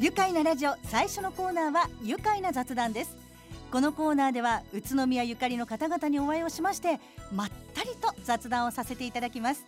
愉快なラジオ最初のコーナーは愉快な雑談です。このコーナーでは宇都宮ゆかりの方々にお会いをしましてまったりと雑談をさせていただきます。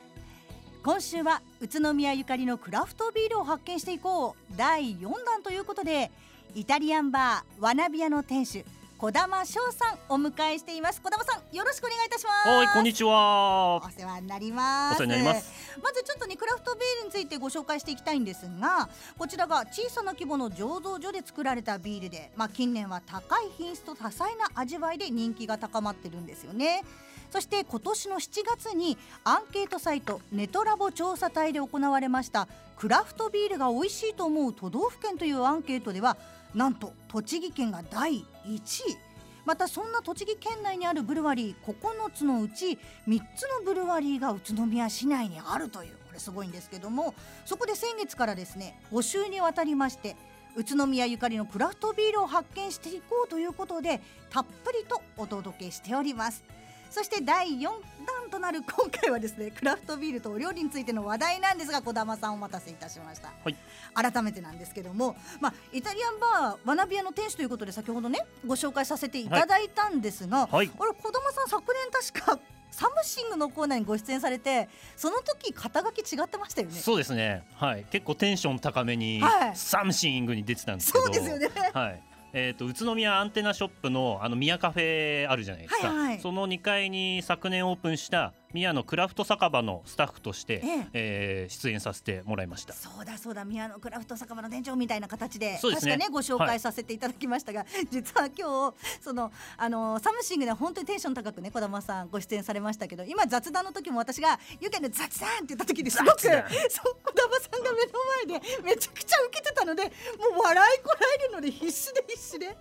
今週は宇都宮ゆかりのクラフトビールを発見していこう第4弾ということでイタリアンバーワナビアの店主小玉翔さんお迎えしています。小玉さんよろしくお願いいたします。はいこんにちは。お世話になります。お世話になりますまずちょっとねクラフトビールについてご紹介していきたいんですがこちらが小さな規模の醸造所で作られたビールでまあ近年は高い品質と多彩な味わいで人気が高まってるんですよね。そして今年の7月にアンケートサイトネトラボ調査隊で行われましたクラフトビールが美味しいと思う都道府県というアンケートではなんと栃木県が第1位。またそんな栃木県内にあるブルワリー9つのうち3つのブルワリーが宇都宮市内にあるというこれすごいんですけどもそこで先月からですね募集にわたりまして宇都宮ゆかりのクラフトビールを発見していこうということでたっぷりとお届けしております。そして第4弾となる今回はですね クラフトビールとお料理についての話題なんですが児玉さんお待たせいたしました、はい。改めてなんですけども、まあ、イタリアンバーワナビアの店主ということで先ほどねご紹介させていただいたんですが、はい。あれ児玉さん昨年確かサムシングのコーナーにご出演されてその時肩書き違ってましたよね。そうですね。はい。結構テンション高めに、はい。サムシングに出てたんですけど。そうですよね。はいえー、と宇都宮アンテナショップのあの宮カフェあるじゃないですか、はいはい。その2階に昨年オープンした宮のクラフト酒場のスタッフとして、ええ。えー出演させてもらいました。そうだそうだ。宮のクラフト酒場の店長みたいな形でそうですね。確かねご紹介させていただきましたが、実は今日そのあのサムシングでは本当にテンション高くね児玉さんご出演されましたけど今雑談の時も私が「ゆけの雑談」って言った時にすごくそう児玉さんが目の前でめちゃくちゃ受けてたのでもう笑いこらえるので必死で必死で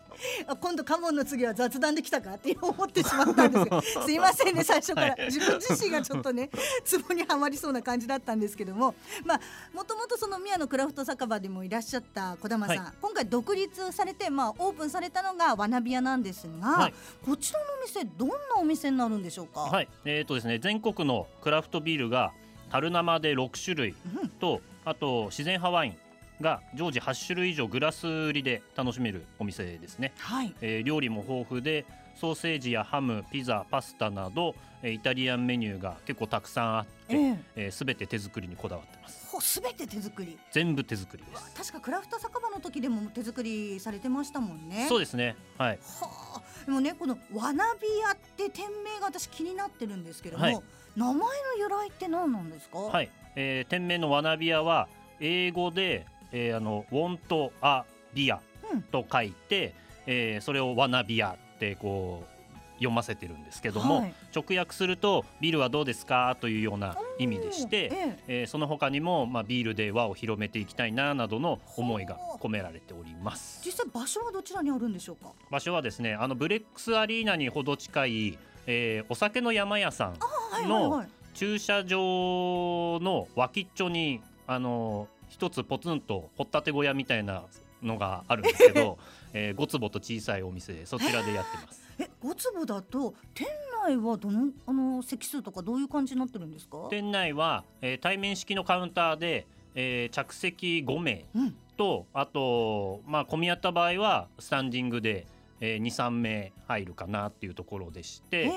あ今度カモンの次は雑談できたかって思ってしまったんですよ。すいませんね最初から、はい。自分自身がちょっとね ツボにはまりそうな感じだったんですけどもまあもともとその宮のクラフト酒場でもいらっしゃった児玉さん、はい。今回独立されて、まあ、オープンされたのが輪なびあなんですが、はい。こちらのお店どんなお店になるんでしょうか、はい。えーとですね、全国のクラフトビールが樽生で6種類うん。とあと自然派ワインが常時8種類以上グラス売りで楽しめるお店ですね、はい。えー料理も豊富でソーセージやハムピザパスタなど、えーイタリアンメニューが結構たくさんあって、ええ。えー、全て手作りにこだわってます。ほすべて手作り。全部手作りです。確かクラフト酒場の時でも手作りされてましたもんね。そうですね。はい。はあ、でもねこのわなび屋って店名が私気になってるんですけども、はい。名前の由来って何なんですか？はい、えー店名のワナビアは英語で、えーあのウォントアビアうん。と書いて、えーそれをワナビアってこう読ませてるんですけども、はい。直訳するとビールはどうですか？というような意味でして、ええ。えーその他にも、まあ、ビールで輪を広めていきたいななどの思いが込められております。実際場所はどちらにあるんでしょうか？場所はですねあのブレックスアリーナにほど近い、えーお酒の山屋さんのはい。駐車場の脇っちょにあの一つポツンと掘ったて小屋みたいなのがあるんですけど、えー、5坪と小さいお店でそちらでやってます。え、五坪だと店内はどのあの席数とかどういう感じになってるんですか？店内は、えー対面式のカウンターで、えー着席5名うん。とあと、まあ、混み合った場合はスタンディングで、えー、23名入るかなっていうところでして、。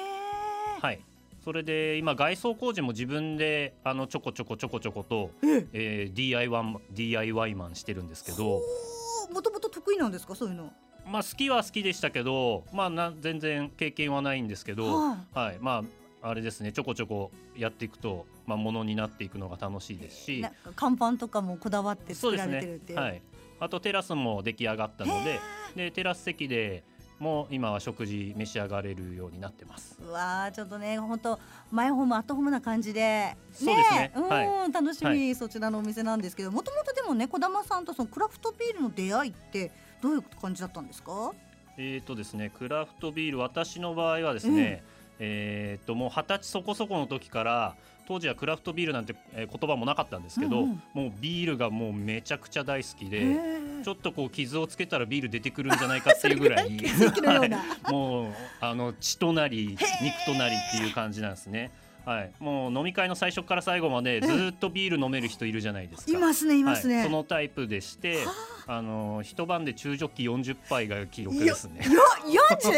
はい、それで今外装工事も自分であのちょこちょこちょこちょこと、ええー DIY, DIY マンしてるんですけど。もともと得意なんですか？そういうの。まあ好きは好きでしたけど、まあな全然経験はないんですけど、ははい、まああれですね、ちょこちょこやっていくと、まあものになっていくのが楽しいですし看板とかもこだわってそう作ですね。られてるっていう。はい。あとテラスも出来上がったので、でテラス席でも今は食事召し上がれるようになってます。うわーちょっとね本当マイホームアットホームな感じで。そうですね。うん、は楽しみ、はそちらのお店なんですけどもともとでもね児玉さんとそのクラフトビールの出会いってどういう感じだったんですか？えーとですね、クラフトビール私の場合はですね、えーともう二十歳そこそこの時から当時はクラフトビールなんて、えー言葉もなかったんですけど、うんうんもうビールがもうめちゃくちゃ大好きへで。ーちょっとこう傷をつけたらビール出てくるんじゃないかっていうぐらい はいもうあの血となり肉となりっていう感じなんですね。はい、もう飲み会の最初から最後までずーっとビール飲める人いるじゃないですか。いますねいますね、はい、そのタイプでして、あの一晩で中ジョッキ40杯が記録ですね。よ 40?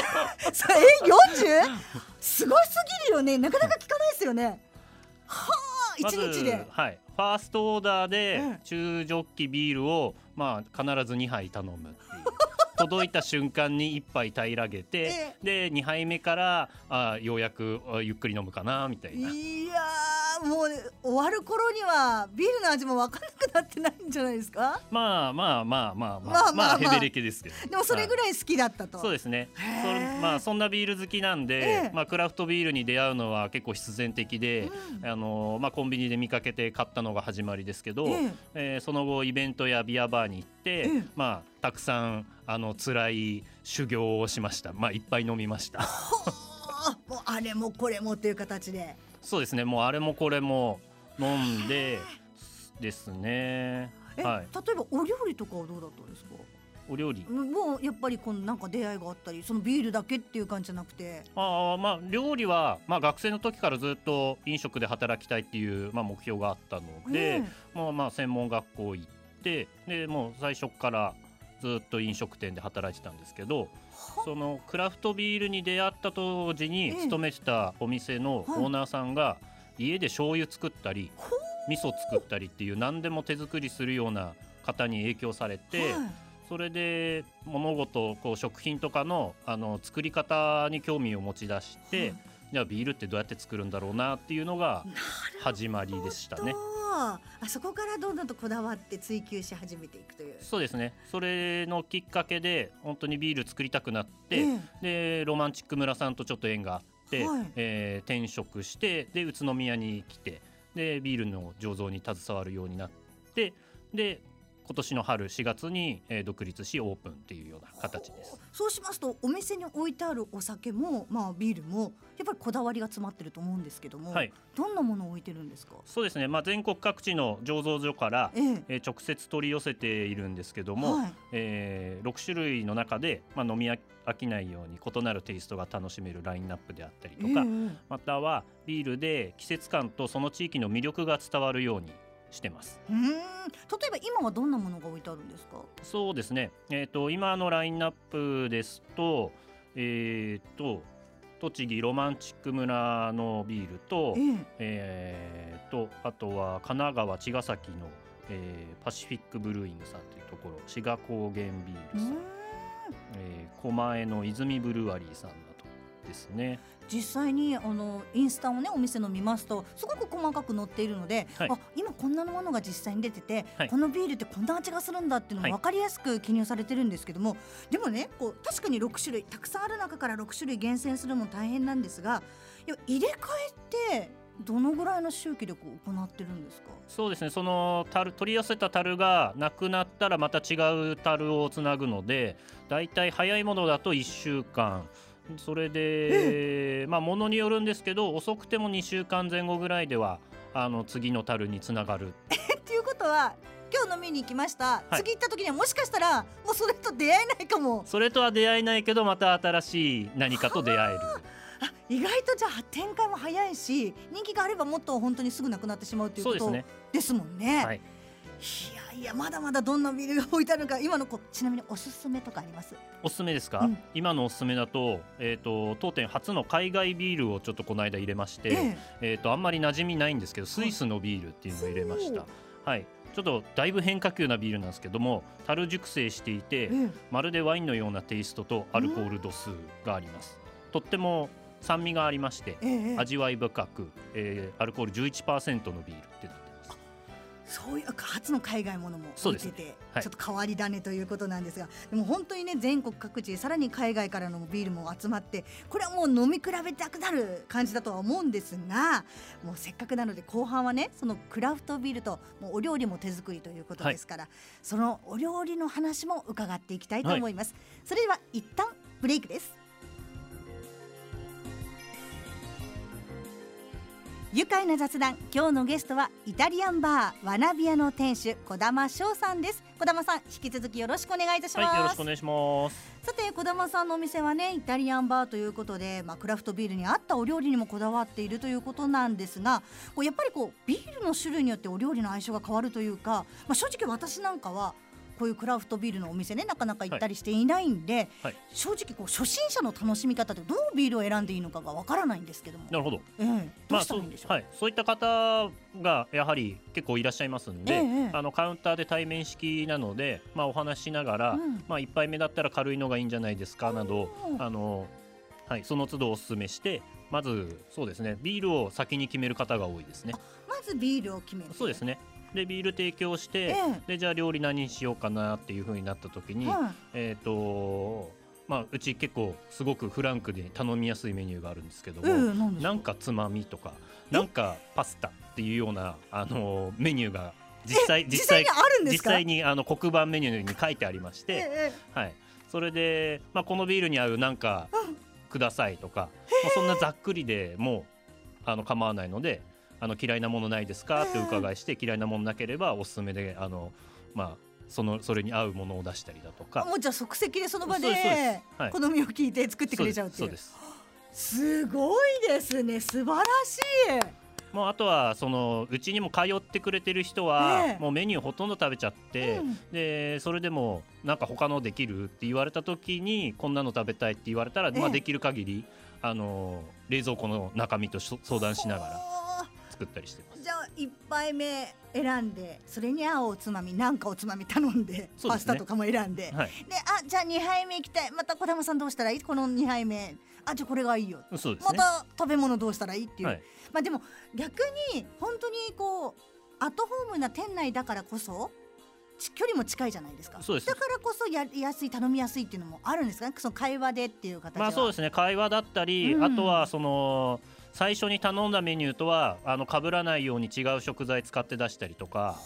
それえ 40? すごすぎるよねなかなか聞かないですよねはあ一日で、はい、ファーストオーダーでうん。中ジョッキビールをまあ必ず2杯頼むっていう。届いた瞬間に1杯平らげてで2杯目からあようやくあゆっくり飲むかなみたいな。いやーもう終わる頃にはビールの味も分かんなくなってないんじゃないですか？まあまあまあまあまあまあ、ヘベレケですけど。でもそれぐらい好きだったと、そうですね。そまあそんなビール好きなんで、まあクラフトビールに出会うのは結構必然的で、あのまあコンビニで見かけて買ったのが始まりですけど、ええ。その後イベントやビアバーに行って、まあたくさんあの辛い修行をしました。まあいっぱい飲みました。もうあれもこれもという形で。そうですね。もうあれもこれも飲んでですね。え、はい。例えばお料理とかはどうだったんですか？お料理。もうやっぱりこのなんか出会いがあったりそのビールだけっていう感じじゃなくてああまあ料理はまあ学生の時からずっと飲食で働きたいっていうまあ目標があったので、えもうまあ専門学校行ってでもう最初からずっと飲食店で働いてたんですけどそのクラフトビールに出会った当時にええ。勤めてたお店のオーナーさんが家で醤油作ったりほ味噌作ったりっていう何でも手作りするような方に影響されて、はい。それで物事こう食品とかのあの作り方に興味を持ち出して、はい。じゃあビールってどうやって作るんだろうなっていうのが始まりでしたね。あそこからどんどんとこだわって追求し始めていくという。そうですね。それのきっかけで本当にビール作りたくなって、えでロマンチック村さんとちょっと縁があって、はい。えー転職してで宇都宮に来てでビールの醸造に携わるようになってで今年の春4月に、えー独立しオープンっていうような形です。そうしますとお店に置いてあるお酒もまあビールもやっぱりこだわりが詰まってると思うんですけども、はい。どんなものを置いてるんですか？そうですね、まあ、全国各地の醸造所から、ええ。えー直接取り寄せているんですけども、はい。え6種類の中で、まあ、飲み飽きないように異なるテイストが楽しめるラインナップであったりとか、ええ。またはビールで季節感とその地域の魅力が伝わるようにしてます。うーん。例えば今はどんなものが置いてあるんですか？そうですね、えー、と今のラインナップですと,、えー、と栃木ロマンチック村のビールと,、ええ。えー、とあとは神奈川茅ヶ崎の、えーパシフィックブルーイングさんというところ志賀高原ビールさん、えー狛江の泉ブルワリーさんですね。実際にあのインスタをねお店の見ますとすごく細かく載っているので、はい。あ今こんなものが実際に出てて、はい。このビールってこんな味がするんだっていうのはい。も分かりやすく記入されてるんですけども、でもねこう確かに6種類たくさんある中から6種類厳選するのも大変なんですがいや入れ替えってどのぐらいの周期でこう行ってるんですか？そうですね。その樽取り寄せた樽がなくなったらまた違う樽をつなぐのでだいたい早いものだと1週間それで、まあものによるんですけど遅くても2週間前後ぐらいではあの次の樽につながる。っていうことは今日飲みに行きました、はい。次行った時にはもしかしたらもうそれと出会えないかも。それとは出会えないけどまた新しい何かと出会える。あ意外とじゃあ展開も早いし人気があればもっと本当にすぐなくなってしまうということですね。ですもんね。はいい、やいやまだまだどんなビールが置いてあるのか今のこちなみにおすすめとかあります？おすすめですか、うん。今のおすすめだと,、えー、と当店初の海外ビールをちょっとこの間入れまして、ええ。ー、とあんまり馴染みないんですけどスイスのビールっていうのを入れました、はい、ちょっとだいぶ変化球なビールなんですけども樽熟成していて、ええ。まるでワインのようなテイストとアルコール度数があります、とっても酸味がありまして、ええ。味わい深く、えーアルコール11%のビールってそういう初の海外ものもそうです置いてて、はい。ちょっと変わり種ということなんですがでも本当にね全国各地さらに海外からのビールも集まってこれはもう飲み比べたくなる感じだとは思うんですがもうせっかくなので後半はねそのクラフトビールともうお料理も手作りということですから、そのお料理の話も伺っていきたいと思います、それでは一旦ブレイクです愉快な雑談今日のゲストはイタリアンバーワナビアの店主小玉翔さんです。小玉さん引き続きよろしくお願いいたします、はい、よろしくお願いします。さて小玉さんのお店はねイタリアンバーということで、まあ、クラフトビールに合ったお料理にもこだわっているということなんですがこうやっぱりこうビールの種類によってお料理の相性が変わるというか、まあ、正直私なんかはこういうクラフトビールのお店ねなかなか行ったりしていないんで、はい。はい、正直こう初心者の楽しみ方ってどうビールを選んでいいのかがわからないんですけども。なるほど、ええ、どうしたらいいんでしょう、まあ、はい、そういった方がやはり結構いらっしゃいますんで、ええ、あのカウンターで対面式なので、まあ、お話しながら、うん、まあ、1杯目だったら軽いのがいいんじゃないですかなどあの、はい、その都度おすすめしてまずそうですねビールを先に決める方が多いですね。まずビールを決める。そうですねでビール提供して、ええ、でじゃあ料理何にしようかなっていうふうになった時に、はい、えっ、ー、とまあ、うち結構すごくフランクで頼みやすいメニューがあるんですけども、えー、なんかつまみとかなんかパスタっていうようなあのメニューが実際実際実際にあの黒板メニューに書いてありまして、えー、はい、それで、まあ、このビールに合うなんかくださいとか、まあ、そんなざっくりでもうあの構わないのであの嫌いなものないですか？ってお伺いして嫌いなものなければおすすめであのまあそのそれに合うものを出したりだとか。もうじゃあ即席でその場で好みを聞いて作ってくれちゃうっていう。すごいですね。素晴らしい。もうあとはそのうちにも通ってくれてる人は、もうメニューほとんど食べちゃって、うん、でそれでもなんか他のできるって言われた時にこんなの食べたいって言われたら、まあ、できる限りあの冷蔵庫の中身と相談しながら作ったりしてます。じゃあ1杯目選んでそれに合うおつまみなんかおつまみ頼んで、ね、パスタとかも選んで、はい、であじゃあ2杯目いきたい。また小玉さんどうしたらいい？この2杯目。あじゃあこれがいいよ、そうです、ね、また食べ物どうしたらいい？っていう、はい、まあでも逆に本当にこうアットホームな店内だからこそ距離も近いじゃないですか。だからこそやりやすい頼みやすいっていうのもあるんですかね？その会話でっていう形まあそうですね。会話だったり、うん、あとはその最初に頼んだメニューとはあの被らないように違う食材使って出したりとか。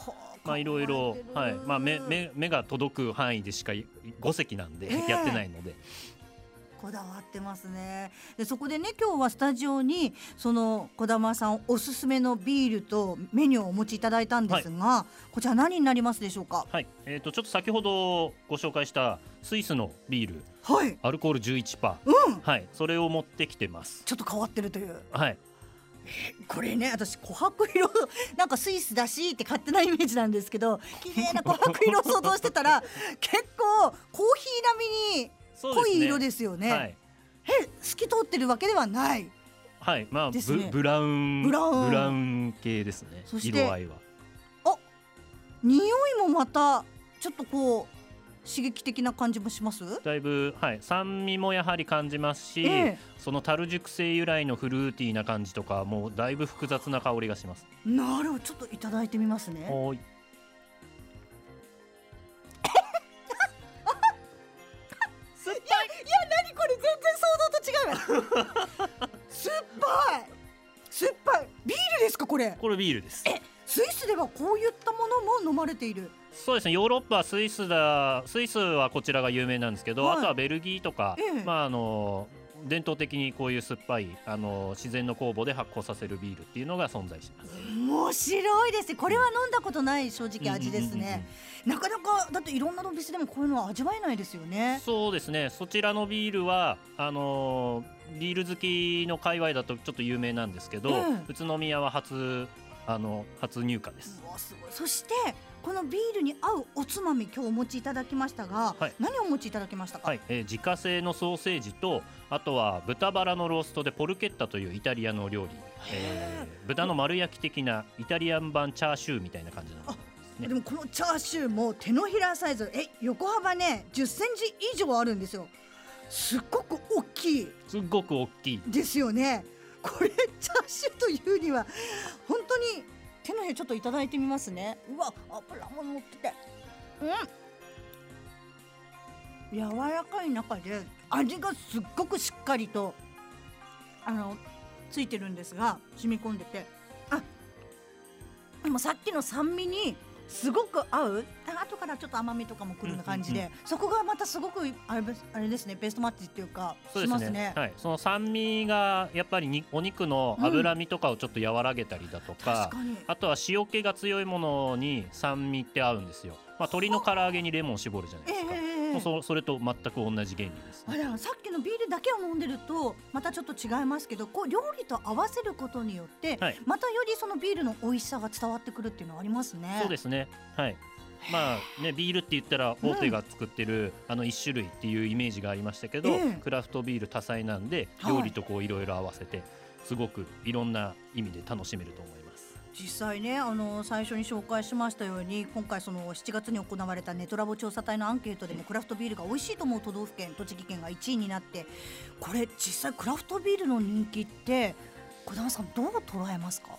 まあいろいろはい。まあ目目目が届く範囲でしか5席なんでやってないので、こだわってますね。でそこでね今日はスタジオにその児玉さんおすすめのビールとメニューをお持ちいただいたんですが、はい、こちら何になりますでしょうか？はい。えーと、ちょっと先ほどご紹介したスイスのビール、はい、アルコール11%、パー、うん、はい。それを持ってきてます。ちょっと変わってるという。はい。これね私琥珀色 なんかスイスだしって勝手なイメージなんですけど綺麗な琥珀色を想像してたら結構コーヒー並みに濃い色ですよね。はい、え透き通ってるわけではない。はい。まあ、ね、ブブラウン。ブラウン系ですね。色合いは。あ匂いもまたちょっとこう刺激的な感じもします？だいぶ、はい、酸味もやはり感じますし、えその樽熟成由来のフルーティーな感じとかもうだいぶ複雑な香りがします。なるほど。ちょっといただいてみますね。はい酸っぱい。酸っぱい。ビールですかこれ？これビールです。えスイスではこういったものも飲まれている？そうですね。ヨーロッパスイスだスイスはこちらが有名なんですけど、はい、あとはベルギーとか、ええ、まああの伝統的にこういう酸っぱいあの自然の酵母で発酵させるビールっていうのが存在します。面白いです。これは飲んだことない正直味ですね、なかなかだっていろんなお店でもこういうのは味わえないですよね。そうですね。そちらのビールはあのビール好きの界隈だとちょっと有名なんですけど、うん、宇都宮は初あの初入荷です。そしてこのビールに合うおつまみ今日お持ちいただきましたが、はい、何をお持ちいただきましたか、はい。えー、自家製のソーセージとあとは豚バラのローストでポルケッタというイタリアの料理、えー、豚の丸焼き的なイタリアン版チャーシューみたいな感じなんですね、でもこのチャーシューも手のひらサイズ。え横幅ね10センチ以上あるんですよ。すっごく大きい。すっごく大きい。ですよねこれチャーシューというには本当に手のひらちょっといただいてみますね。うわ油も乗ってて。うん。柔らかい中で味がすっごくしっかりとあのついてるんですが染み込んでて。あでもさっきの酸味にすごく合うあ後からちょっと甘みとかもくる感じで、そこがまたすごくあれあれですねベストマッチっていうかそうですねしますね。はい、その酸味がやっぱりにお肉の脂身とかをちょっと和らげたりだとか、確かにあとは塩気が強いものに酸味って合うんですよ。まあ、鶏の唐揚げにレモン絞るじゃないですか。ええもうそそれと全く同じ原理です、ね。あれさっきのビールだけを飲んでるとまたちょっと違いますけどこう料理と合わせることによって、はいまたよりそのビールの美味しさが伝わってくるっていうのはありますね。そうですね。はい。まあね、ビールって言ったら大手が作ってる、あの一種類っていうイメージがありましたけど、ええクラフトビール多彩なんではい料理とこういろいろ合わせてすごくいろんな意味で楽しめると思います。実際ねあの最初に紹介しましたように今回その7月に行われたネトラボ調査隊のアンケートでもクラフトビールが美味しいと思う都道府県栃木県が1位になってこれ実際クラフトビールの人気って小玉さんどう捉えますか？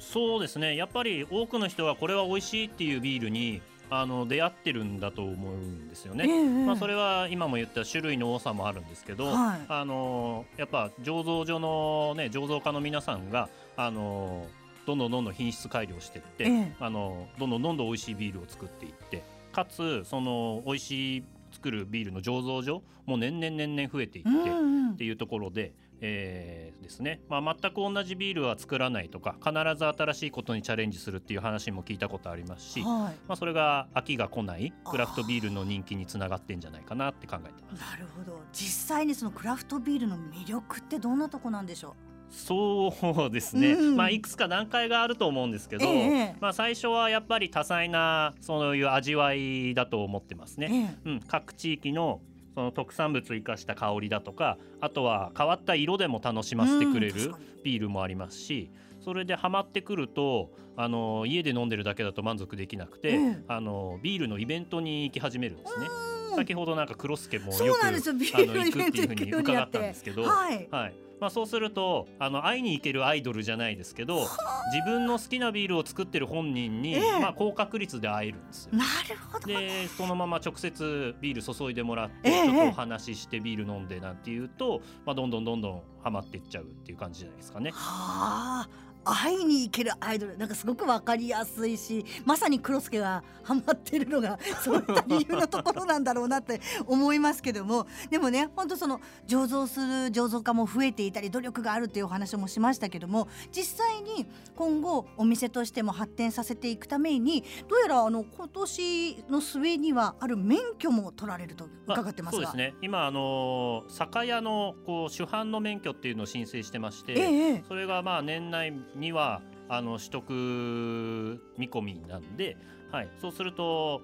そうですね。やっぱり多くの人はこれは美味しいっていうビールにあの出会ってるんだと思うんですよね。まあ、それは今も言った種類の多さもあるんですけど、はい。あのやっぱ醸造所の、ね、醸造家の皆さんがあのどんどんどんどん品質改良していって、ええ。あのどんどんどんどん美味しいビールを作っていってかつその美味しい作るビールの醸造所も年々年々増えていって、うんうん。っていうところで、えーですね、まあ、全く同じビールは作らないとか必ず新しいことにチャレンジするっていう話も聞いたことありますし、はい。まあ、それが飽きが来ないクラフトビールの人気につながってんじゃないかなって考えてます。なるほど。実際にそのクラフトビールの魅力ってどんなとこなんでしょそうですね、うん。まあいくつか段階があると思うんですけど、ええ。まあ、最初はやっぱり多彩なそういう味わいだと思ってますう、ね。え。うん、各地域のその特産物を生かした香りだとかあとは変わった色でも楽しませてくれるビールもありますしそれでハマってくるとあの家で飲んでるだけだと満足できなくて、ええ。あのビールのイベントに行き始めるんですね。うん。先ほどなんかクロスケもよくあの行くっていうふうに伺ったんですけど、はい。はいまあ、そうするとあの会いに行けるアイドルじゃないですけど自分の好きなビールを作ってる本人に、ええ。まあ、高確率で会えるんですよ。なるほど。ねでそのまま直接ビール注いでもらって、ええ。ちょっとお話ししてビール飲んでなんていうと、まあ、どんどんどんどんハマっていっちゃうっていう感じじゃないですかね。はあ会いに行けるアイドル。なんかすごくわかりやすいしまさにクロスケがハマってるのが そういった理由のところなんだろうなって思いますけども。でもね本当その醸造する醸造家も増えていたり努力があるっていうお話もしましたけども実際に今後お店としても発展させていくためにどうやらあの今年の末にはある免許も取られるとまあ伺ってますが、そうですね。今あのー酒屋のこう主犯の免許っていうのを申請してまして、ええええ。それがまあ年内にはあの取得見込みなんで、はい、そうすると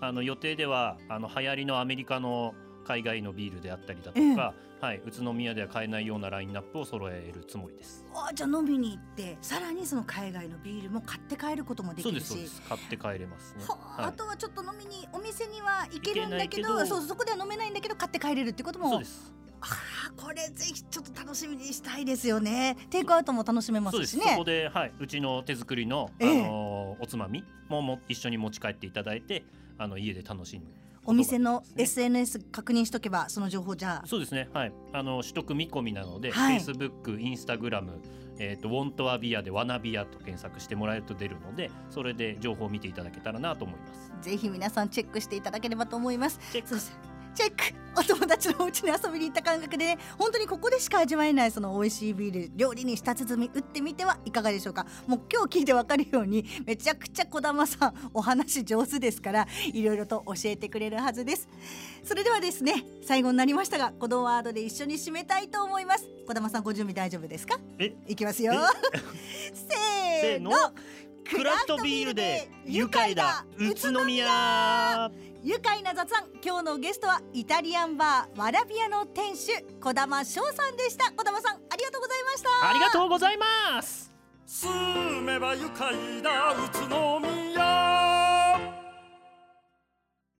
あの予定ではあの流行りのアメリカの海外のビールであったりだとか、はい、宇都宮では買えないようなラインナップを揃えるつもりです。あじゃあ飲みに行ってさらにその海外のビールも買って帰ることもできるし。そうですそうです。買って帰れますね。はい。あとはちょっと飲みにお店には行けるんだけどそうそこでは飲めないんだけど買って帰れるってことも。そうですこれぜひちょっと楽しみにしたいですよね。テイクアウトも楽しめますす、しね。そこで、はい、うちの手作りの、あえ。えのーおつまみもも一緒に持ち帰っていただいてあの家で楽しむお店の SNS 確認しとけばその情報じゃあ。そうですね、はい、あの取得見込みなので、はい。Facebook、Instagram、えーと、ウォントアビアでワナビアと検索してもらえると出るので、それで情報を見ていただけたらなと思います。ぜひ皆さんチェックしていただければと思います。チェックチェック。お友達のお家に遊びに行った感覚でね。本当にここでしか味わえないその美味しいビール料理に舌鼓打ってみてはいかがでしょうか？もう今日聞いてわかるように めちゃくちゃ児玉さんお話上手ですからいろいろと教えてくれるはずです。それではですね最後になりましたがこのワードで一緒に締めたいと思います。児玉さんご準備大丈夫ですか？え？いきますよ。せーの？クラフトビールで愉快だ。宇都宮。愉快な雑談。今日のゲストはイタリアンバーワラビアの店主児玉翔さんでした。児玉さんありがとうございました。ありがとうございます。住めば愉快だ宇都宮